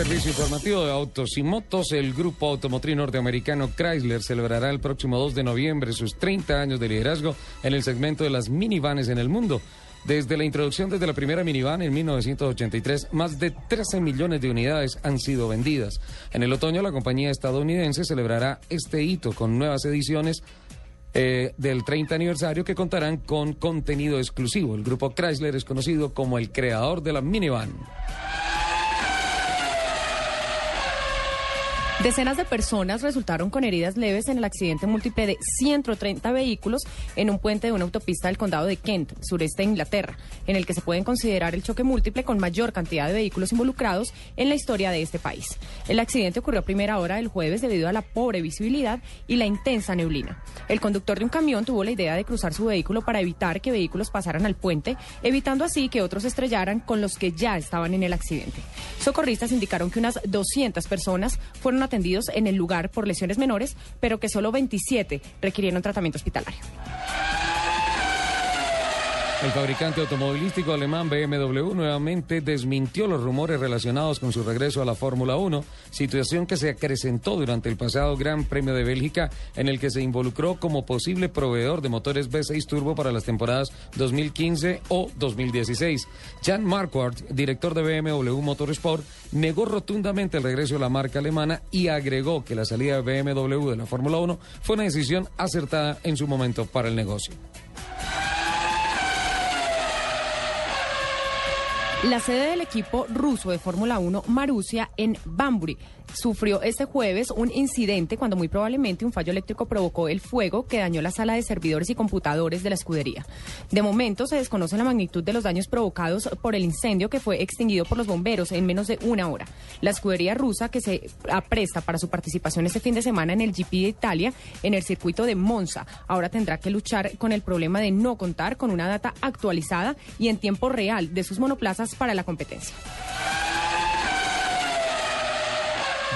Servicio informativo de autos y motos. El grupo automotriz norteamericano Chrysler celebrará el próximo 2 de noviembre sus 30 años de liderazgo en el segmento de las minivanes en el mundo. Desde la introducción desde la primera minivan en 1983, más de 13 millones de unidades han sido vendidas. En el otoño, la compañía estadounidense celebrará este hito con nuevas ediciones eh, del 30 aniversario que contarán con contenido exclusivo. El grupo Chrysler es conocido como el creador de la minivan. Decenas de personas resultaron con heridas leves en el accidente múltiple de 130 vehículos en un puente de una autopista del condado de Kent, sureste de Inglaterra, en el que se pueden considerar el choque múltiple con mayor cantidad de vehículos involucrados en la historia de este país. El accidente ocurrió a primera hora del jueves debido a la pobre visibilidad y la intensa neblina. El conductor de un camión tuvo la idea de cruzar su vehículo para evitar que vehículos pasaran al puente, evitando así que otros estrellaran con los que ya estaban en el accidente. Socorristas indicaron que unas 200 personas fueron atendidos en el lugar por lesiones menores, pero que solo 27 requirieron tratamiento hospitalario. El fabricante automovilístico alemán BMW nuevamente desmintió los rumores relacionados con su regreso a la Fórmula 1, situación que se acrecentó durante el pasado Gran Premio de Bélgica, en el que se involucró como posible proveedor de motores V6 turbo para las temporadas 2015 o 2016. Jan Marquardt, director de BMW Motorsport, negó rotundamente el regreso de la marca alemana y agregó que la salida de BMW de la Fórmula 1 fue una decisión acertada en su momento para el negocio. La sede del equipo ruso de Fórmula 1, Marussia, en Bambury, sufrió este jueves un incidente cuando muy probablemente un fallo eléctrico provocó el fuego que dañó la sala de servidores y computadores de la escudería. De momento se desconoce la magnitud de los daños provocados por el incendio que fue extinguido por los bomberos en menos de una hora. La escudería rusa que se apresta para su participación este fin de semana en el GP de Italia en el circuito de Monza ahora tendrá que luchar con el problema de no contar con una data actualizada y en tiempo real de sus monoplazas para la competencia.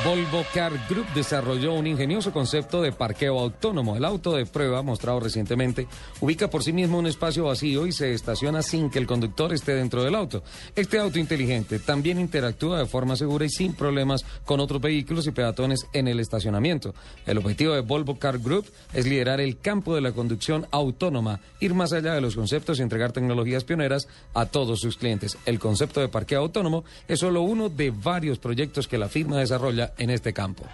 Volvo Car Group desarrolló un ingenioso concepto de parqueo autónomo. El auto de prueba, mostrado recientemente, ubica por sí mismo un espacio vacío y se estaciona sin que el conductor esté dentro del auto. Este auto inteligente también interactúa de forma segura y sin problemas con otros vehículos y peatones en el estacionamiento. El objetivo de Volvo Car Group es liderar el campo de la conducción autónoma, ir más allá de los conceptos y entregar tecnologías pioneras a todos sus clientes. El concepto de parqueo autónomo es solo uno de varios proyectos que la firma desarrolla en este campo.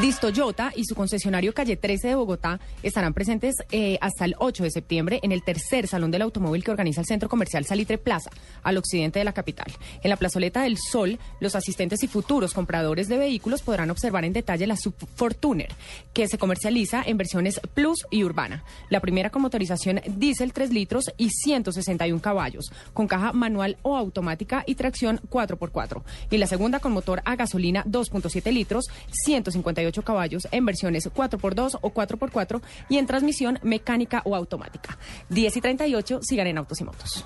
Distoyota y su concesionario Calle 13 de Bogotá estarán presentes eh, hasta el 8 de septiembre en el tercer Salón del Automóvil que organiza el Centro Comercial Salitre Plaza, al occidente de la capital. En la plazoleta del Sol, los asistentes y futuros compradores de vehículos podrán observar en detalle la Subfortuner, que se comercializa en versiones Plus y Urbana. La primera con motorización diésel 3 litros y 161 caballos, con caja manual o automática y tracción 4x4. Y la segunda con motor a gasolina 2.7 litros, 158 caballos en versiones 4x2 o 4x4 y en transmisión mecánica o automática. 10 y 38 sigan en Autos y Motos.